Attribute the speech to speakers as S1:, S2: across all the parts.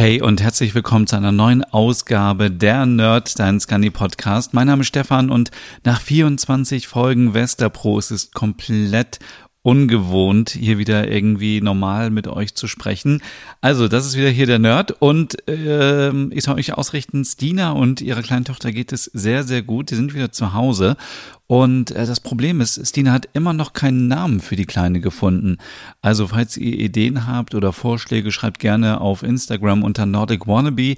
S1: Hey und herzlich willkommen zu einer neuen Ausgabe der Nerd, dein Scandi Podcast. Mein Name ist Stefan und nach 24 Folgen Westerpro ist es komplett ungewohnt, hier wieder irgendwie normal mit euch zu sprechen. Also, das ist wieder hier der Nerd und äh, ich soll euch ausrichten, Stina und ihrer kleinen Tochter geht es sehr, sehr gut. Die sind wieder zu Hause und äh, das Problem ist, Stina hat immer noch keinen Namen für die Kleine gefunden. Also, falls ihr Ideen habt oder Vorschläge, schreibt gerne auf Instagram unter Nordic Wannabe.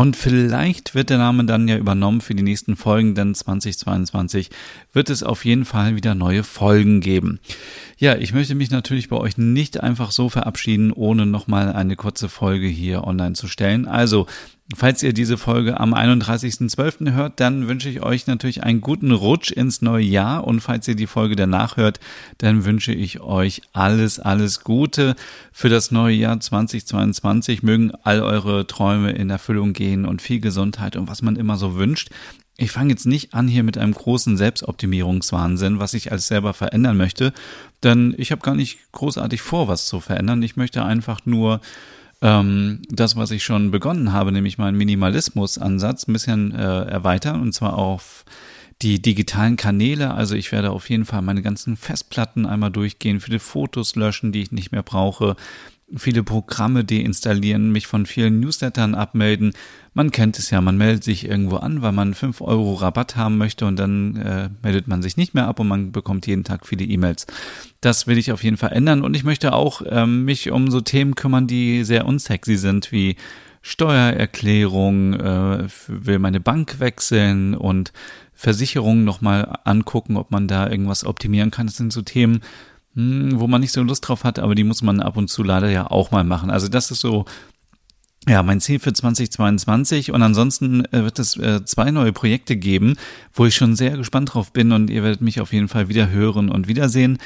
S1: Und vielleicht wird der Name dann ja übernommen für die nächsten Folgen, denn 2022 wird es auf jeden Fall wieder neue Folgen geben. Ja, ich möchte mich natürlich bei euch nicht einfach so verabschieden, ohne nochmal eine kurze Folge hier online zu stellen. Also, Falls ihr diese Folge am 31.12. hört, dann wünsche ich euch natürlich einen guten Rutsch ins neue Jahr und falls ihr die Folge danach hört, dann wünsche ich euch alles, alles Gute für das neue Jahr 2022. Mögen all eure Träume in Erfüllung gehen und viel Gesundheit und was man immer so wünscht. Ich fange jetzt nicht an hier mit einem großen Selbstoptimierungswahnsinn, was ich alles selber verändern möchte, denn ich habe gar nicht großartig vor, was zu verändern. Ich möchte einfach nur ähm, das, was ich schon begonnen habe, nämlich meinen Minimalismus-Ansatz ein bisschen äh, erweitern und zwar auf die digitalen Kanäle. Also ich werde auf jeden Fall meine ganzen Festplatten einmal durchgehen, viele Fotos löschen, die ich nicht mehr brauche, viele Programme deinstallieren, mich von vielen Newslettern abmelden. Man kennt es ja, man meldet sich irgendwo an, weil man fünf Euro Rabatt haben möchte und dann äh, meldet man sich nicht mehr ab und man bekommt jeden Tag viele E-Mails. Das will ich auf jeden Fall ändern und ich möchte auch ähm, mich um so Themen kümmern, die sehr unsexy sind, wie Steuererklärung, äh, will meine Bank wechseln und Versicherungen nochmal angucken, ob man da irgendwas optimieren kann. Das sind so Themen, wo man nicht so Lust drauf hat, aber die muss man ab und zu leider ja auch mal machen. Also das ist so ja, mein Ziel für 2022 und ansonsten äh, wird es äh, zwei neue Projekte geben, wo ich schon sehr gespannt drauf bin und ihr werdet mich auf jeden Fall wieder hören und wiedersehen.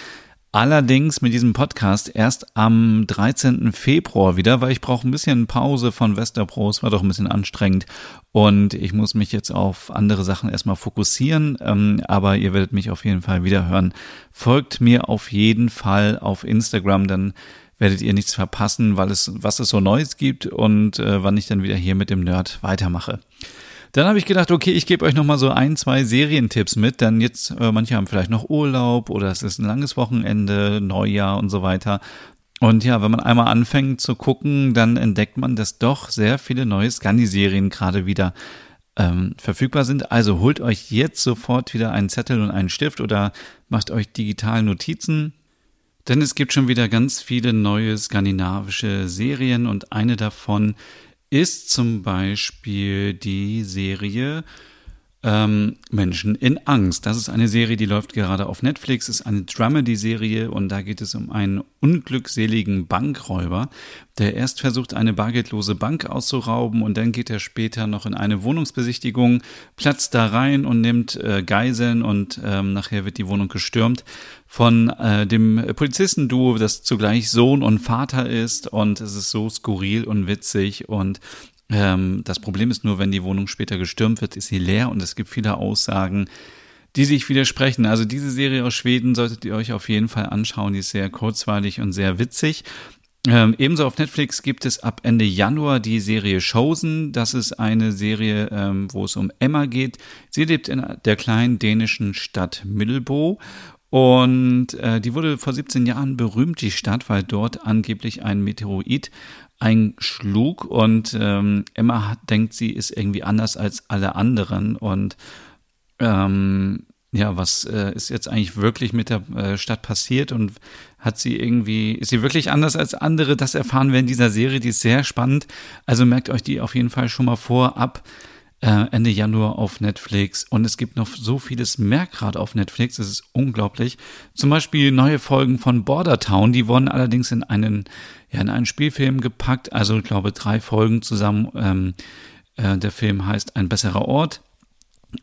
S1: Allerdings mit diesem Podcast erst am 13. Februar wieder, weil ich brauche ein bisschen Pause von Westerpro. Es war doch ein bisschen anstrengend und ich muss mich jetzt auf andere Sachen erstmal fokussieren. Ähm, aber ihr werdet mich auf jeden Fall wieder hören. Folgt mir auf jeden Fall auf Instagram, dann werdet ihr nichts verpassen, weil es, was es so Neues gibt und äh, wann ich dann wieder hier mit dem Nerd weitermache. Dann habe ich gedacht, okay, ich gebe euch noch mal so ein, zwei Serientipps mit, denn jetzt äh, manche haben vielleicht noch Urlaub oder es ist ein langes Wochenende, Neujahr und so weiter. Und ja, wenn man einmal anfängt zu gucken, dann entdeckt man, dass doch sehr viele neue Scandi-Serien gerade wieder ähm, verfügbar sind. Also holt euch jetzt sofort wieder einen Zettel und einen Stift oder macht euch digital Notizen. Denn es gibt schon wieder ganz viele neue skandinavische Serien und eine davon ist zum Beispiel die Serie ähm, Menschen in Angst. Das ist eine Serie, die läuft gerade auf Netflix, ist eine Dramedy-Serie und da geht es um einen unglückseligen Bankräuber, der erst versucht, eine bargeldlose Bank auszurauben und dann geht er später noch in eine Wohnungsbesichtigung, platzt da rein und nimmt äh, Geiseln und ähm, nachher wird die Wohnung gestürmt von äh, dem Polizistenduo, das zugleich Sohn und Vater ist und es ist so skurril und witzig und ähm, das Problem ist nur, wenn die Wohnung später gestürmt wird, ist sie leer und es gibt viele Aussagen, die sich widersprechen. Also diese Serie aus Schweden solltet ihr euch auf jeden Fall anschauen. Die ist sehr kurzweilig und sehr witzig. Ähm, ebenso auf Netflix gibt es ab Ende Januar die Serie Chosen. Das ist eine Serie, ähm, wo es um Emma geht. Sie lebt in der kleinen dänischen Stadt Middelbo und äh, die wurde vor 17 Jahren berühmt, die Stadt, weil dort angeblich ein Meteorit einschlug und ähm, Emma hat, denkt, sie ist irgendwie anders als alle anderen und ähm, ja, was äh, ist jetzt eigentlich wirklich mit der äh, Stadt passiert und hat sie irgendwie, ist sie wirklich anders als andere? Das erfahren wir in dieser Serie, die ist sehr spannend. Also merkt euch die auf jeden Fall schon mal vorab. Äh, Ende Januar auf Netflix. Und es gibt noch so vieles mehr gerade auf Netflix. Es ist unglaublich. Zum Beispiel neue Folgen von Border Town. Die wurden allerdings in einen, ja, in einen Spielfilm gepackt. Also ich glaube drei Folgen zusammen. Ähm, äh, der Film heißt Ein besserer Ort.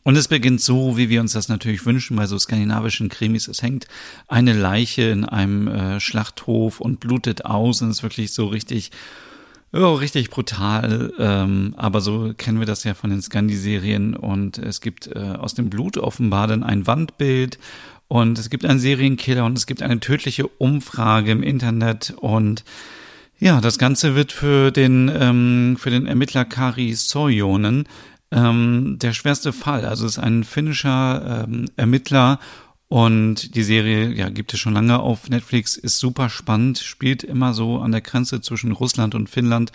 S1: Und es beginnt so, wie wir uns das natürlich wünschen bei so skandinavischen Krimis. Es hängt eine Leiche in einem äh, Schlachthof und blutet aus und ist wirklich so richtig Oh, richtig brutal, ähm, aber so kennen wir das ja von den Scandi-Serien und es gibt äh, aus dem Blut offenbar dann ein Wandbild und es gibt einen Serienkiller und es gibt eine tödliche Umfrage im Internet und ja, das Ganze wird für den, ähm, für den Ermittler Kari Sojonen ähm, der schwerste Fall. Also es ist ein finnischer ähm, Ermittler und die Serie, ja, gibt es schon lange auf Netflix, ist super spannend, spielt immer so an der Grenze zwischen Russland und Finnland.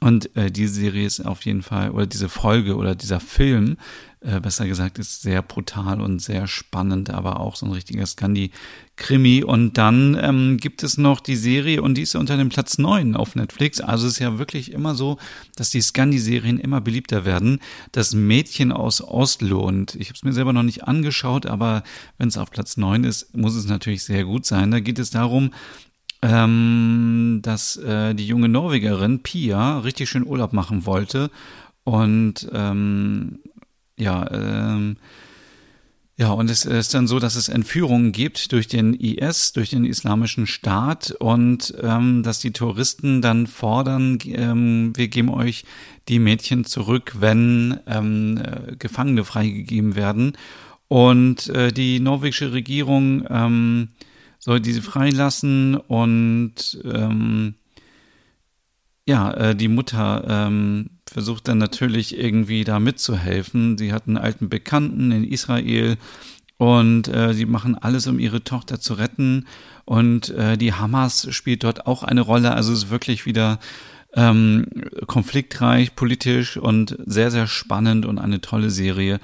S1: Und äh, diese Serie ist auf jeden Fall, oder diese Folge oder dieser Film äh, besser gesagt, ist sehr brutal und sehr spannend, aber auch so ein richtiger Scandi-Krimi. Und dann ähm, gibt es noch die Serie und die ist unter dem Platz neun auf Netflix. Also es ist ja wirklich immer so, dass die Scandi-Serien immer beliebter werden. Das Mädchen aus Oslo und ich habe es mir selber noch nicht angeschaut, aber wenn es auf Platz neun ist, muss es natürlich sehr gut sein. Da geht es darum, ähm, dass äh, die junge Norwegerin Pia richtig schön Urlaub machen wollte und ähm, ja, ähm, ja, und es ist dann so, dass es Entführungen gibt durch den IS, durch den Islamischen Staat und ähm, dass die Touristen dann fordern, ähm, wir geben euch die Mädchen zurück, wenn ähm, äh, Gefangene freigegeben werden. Und äh, die norwegische Regierung ähm, soll diese freilassen und ähm, ja, äh, die Mutter ähm, versucht dann natürlich irgendwie da mitzuhelfen. Sie hat einen alten Bekannten in Israel und äh, sie machen alles, um ihre Tochter zu retten. Und äh, die Hamas spielt dort auch eine Rolle. Also es ist wirklich wieder ähm, konfliktreich, politisch und sehr, sehr spannend und eine tolle Serie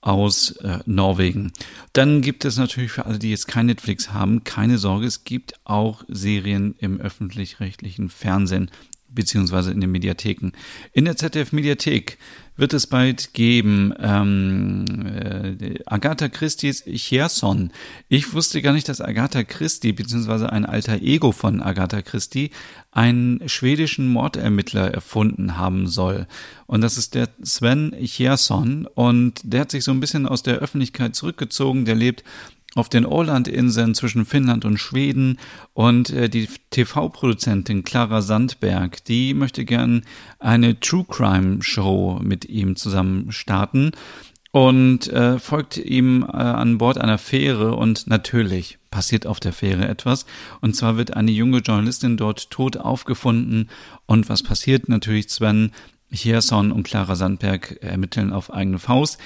S1: aus äh, Norwegen. Dann gibt es natürlich für alle, die jetzt kein Netflix haben, keine Sorge, es gibt auch Serien im öffentlich-rechtlichen Fernsehen beziehungsweise in den Mediatheken. In der ZDF-Mediathek wird es bald geben ähm, äh, Agatha Christie's Cherson. Ich wusste gar nicht, dass Agatha Christie, beziehungsweise ein alter Ego von Agatha Christie, einen schwedischen Mordermittler erfunden haben soll. Und das ist der Sven Cherson. Und der hat sich so ein bisschen aus der Öffentlichkeit zurückgezogen. Der lebt auf den Ålandinseln zwischen Finnland und Schweden. Und äh, die TV-Produzentin Clara Sandberg, die möchte gern eine True Crime Show mit ihm zusammen starten und äh, folgt ihm äh, an Bord einer Fähre und natürlich passiert auf der Fähre etwas. Und zwar wird eine junge Journalistin dort tot aufgefunden. Und was passiert natürlich Sven Hierson und Clara Sandberg ermitteln auf eigene Faust.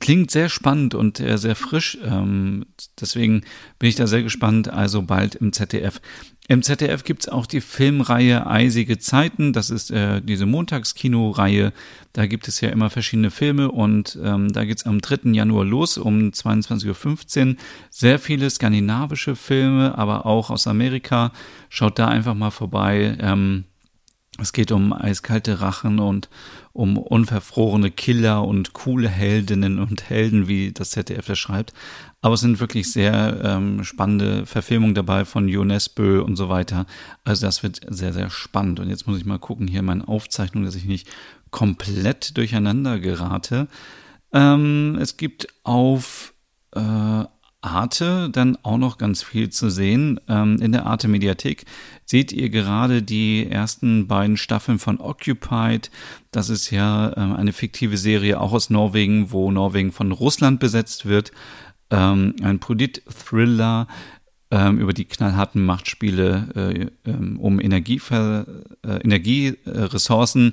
S1: Klingt sehr spannend und äh, sehr frisch. Ähm, deswegen bin ich da sehr gespannt. Also bald im ZDF. Im ZDF gibt's auch die Filmreihe Eisige Zeiten. Das ist äh, diese Montagskino-Reihe. Da gibt es ja immer verschiedene Filme und ähm, da geht's am 3. Januar los um 22.15 Uhr. Sehr viele skandinavische Filme, aber auch aus Amerika. Schaut da einfach mal vorbei. Ähm, es geht um eiskalte Rachen und um unverfrorene Killer und coole Heldinnen und Helden, wie das ZDF das schreibt. Aber es sind wirklich sehr ähm, spannende Verfilmungen dabei von Jonas Bö und so weiter. Also das wird sehr, sehr spannend. Und jetzt muss ich mal gucken hier in meinen Aufzeichnungen, dass ich nicht komplett durcheinander gerate. Ähm, es gibt auf äh, Arte dann auch noch ganz viel zu sehen. Ähm, in der Arte Mediathek seht ihr gerade die ersten beiden Staffeln von Occupied. Das ist ja ähm, eine fiktive Serie auch aus Norwegen, wo Norwegen von Russland besetzt wird. Ähm, ein Polit-Thriller ähm, über die knallharten Machtspiele äh, ähm, um Energiever äh, Energieressourcen.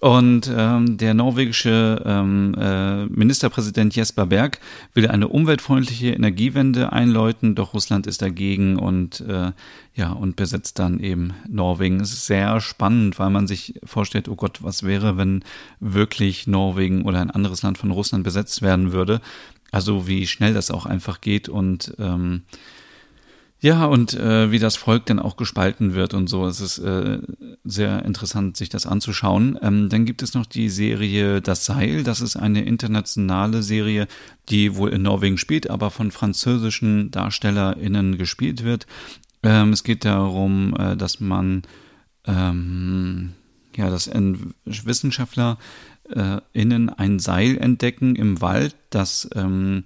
S1: Und ähm, der norwegische ähm, äh, Ministerpräsident Jesper Berg will eine umweltfreundliche Energiewende einläuten, doch Russland ist dagegen und äh, ja und besetzt dann eben Norwegen. Es ist sehr spannend, weil man sich vorstellt, oh Gott, was wäre, wenn wirklich Norwegen oder ein anderes Land von Russland besetzt werden würde. Also wie schnell das auch einfach geht und ähm, Ja, und äh, wie das Volk dann auch gespalten wird und so. Es ist äh, sehr interessant, sich das anzuschauen. Ähm, dann gibt es noch die Serie Das Seil. Das ist eine internationale Serie, die wohl in Norwegen spielt, aber von französischen DarstellerInnen gespielt wird. Ähm, es geht darum, äh, dass man, ähm, ja, dass Wissenschaftler äh, ein Seil entdecken im Wald, das ähm,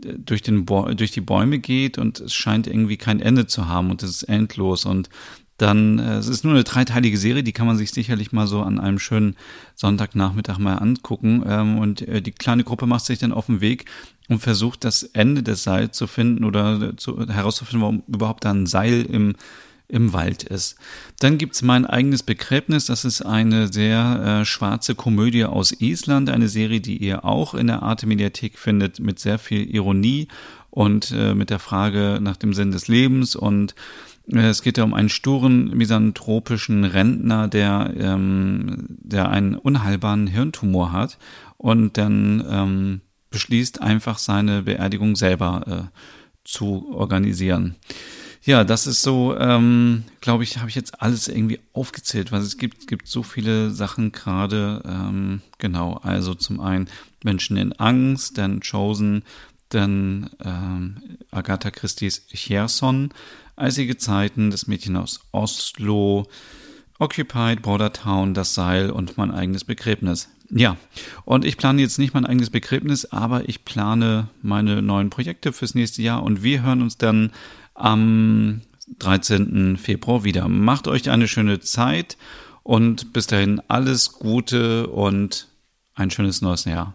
S1: durch, den durch die Bäume geht und es scheint irgendwie kein Ende zu haben und es ist endlos und dann, äh, es ist nur eine dreiteilige Serie, die kann man sich sicherlich mal so an einem schönen Sonntagnachmittag mal angucken. Ähm, und äh, die kleine Gruppe macht sich dann auf den Weg und versucht, das Ende des Seils zu finden oder zu, herauszufinden, warum überhaupt da ein Seil im, im Wald ist. Dann gibt's mein eigenes Begräbnis. Das ist eine sehr äh, schwarze Komödie aus Island, eine Serie, die ihr auch in der Arte Mediathek findet, mit sehr viel Ironie und äh, mit der Frage nach dem Sinn des Lebens. Und äh, es geht ja um einen sturen, misanthropischen Rentner, der, ähm, der einen unheilbaren Hirntumor hat und dann ähm, beschließt, einfach seine Beerdigung selber äh, zu organisieren. Ja, das ist so, ähm, glaube ich, habe ich jetzt alles irgendwie aufgezählt, weil es gibt, gibt so viele Sachen gerade. Ähm, genau, also zum einen Menschen in Angst, dann Chosen, dann ähm, Agatha Christie's Cherson, Eisige Zeiten, das Mädchen aus Oslo, Occupied, Bordertown, das Seil und mein eigenes Begräbnis. Ja, und ich plane jetzt nicht mein eigenes Begräbnis, aber ich plane meine neuen Projekte fürs nächste Jahr und wir hören uns dann am 13. Februar wieder. Macht euch eine schöne Zeit und bis dahin alles Gute und ein schönes neues Jahr.